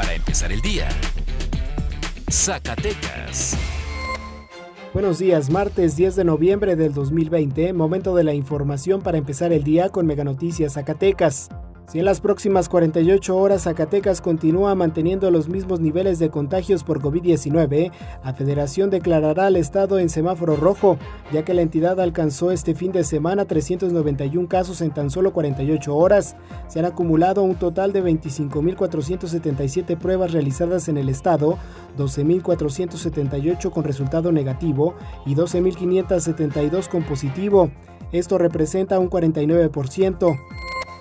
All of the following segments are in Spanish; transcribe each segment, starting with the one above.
para empezar el día. Zacatecas. Buenos días, martes 10 de noviembre del 2020, momento de la información para empezar el día con Mega Noticias Zacatecas. Si en las próximas 48 horas Zacatecas continúa manteniendo los mismos niveles de contagios por COVID-19, la federación declarará al estado en semáforo rojo, ya que la entidad alcanzó este fin de semana 391 casos en tan solo 48 horas. Se han acumulado un total de 25.477 pruebas realizadas en el estado, 12.478 con resultado negativo y 12.572 con positivo. Esto representa un 49%.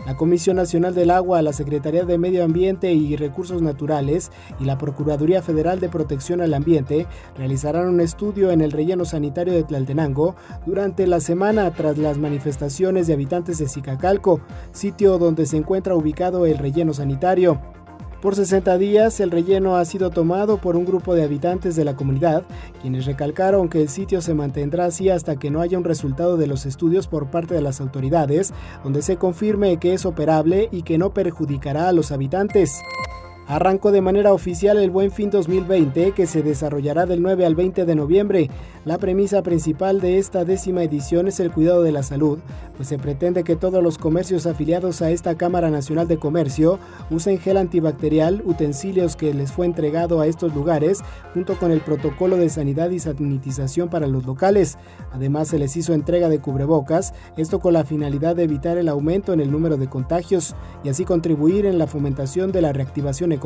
La Comisión Nacional del Agua, la Secretaría de Medio Ambiente y Recursos Naturales y la Procuraduría Federal de Protección al Ambiente realizarán un estudio en el relleno sanitario de Tlaltenango durante la semana tras las manifestaciones de habitantes de Zicacalco, sitio donde se encuentra ubicado el relleno sanitario. Por 60 días, el relleno ha sido tomado por un grupo de habitantes de la comunidad, quienes recalcaron que el sitio se mantendrá así hasta que no haya un resultado de los estudios por parte de las autoridades, donde se confirme que es operable y que no perjudicará a los habitantes. Arrancó de manera oficial el Buen Fin 2020 que se desarrollará del 9 al 20 de noviembre. La premisa principal de esta décima edición es el cuidado de la salud, pues se pretende que todos los comercios afiliados a esta Cámara Nacional de Comercio usen gel antibacterial, utensilios que les fue entregado a estos lugares, junto con el protocolo de sanidad y sanitización para los locales. Además se les hizo entrega de cubrebocas, esto con la finalidad de evitar el aumento en el número de contagios y así contribuir en la fomentación de la reactivación económica.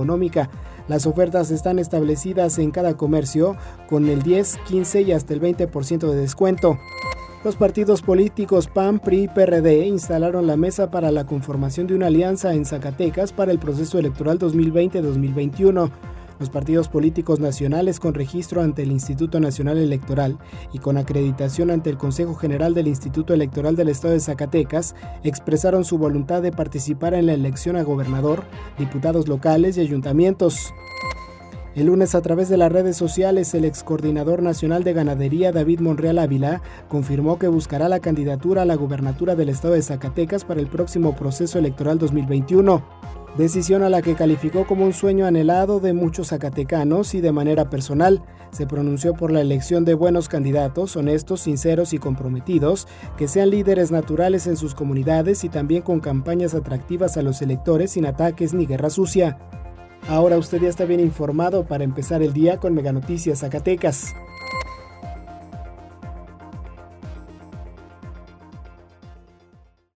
Las ofertas están establecidas en cada comercio con el 10, 15 y hasta el 20% de descuento. Los partidos políticos PAN, PRI y PRD instalaron la mesa para la conformación de una alianza en Zacatecas para el proceso electoral 2020-2021. Los partidos políticos nacionales con registro ante el Instituto Nacional Electoral y con acreditación ante el Consejo General del Instituto Electoral del Estado de Zacatecas expresaron su voluntad de participar en la elección a gobernador, diputados locales y ayuntamientos. El lunes a través de las redes sociales, el ex coordinador nacional de ganadería David Monreal Ávila confirmó que buscará la candidatura a la gubernatura del estado de Zacatecas para el próximo proceso electoral 2021 decisión a la que calificó como un sueño anhelado de muchos zacatecanos y de manera personal. Se pronunció por la elección de buenos candidatos, honestos, sinceros y comprometidos, que sean líderes naturales en sus comunidades y también con campañas atractivas a los electores sin ataques ni guerra sucia. Ahora usted ya está bien informado para empezar el día con Mega Noticias Zacatecas.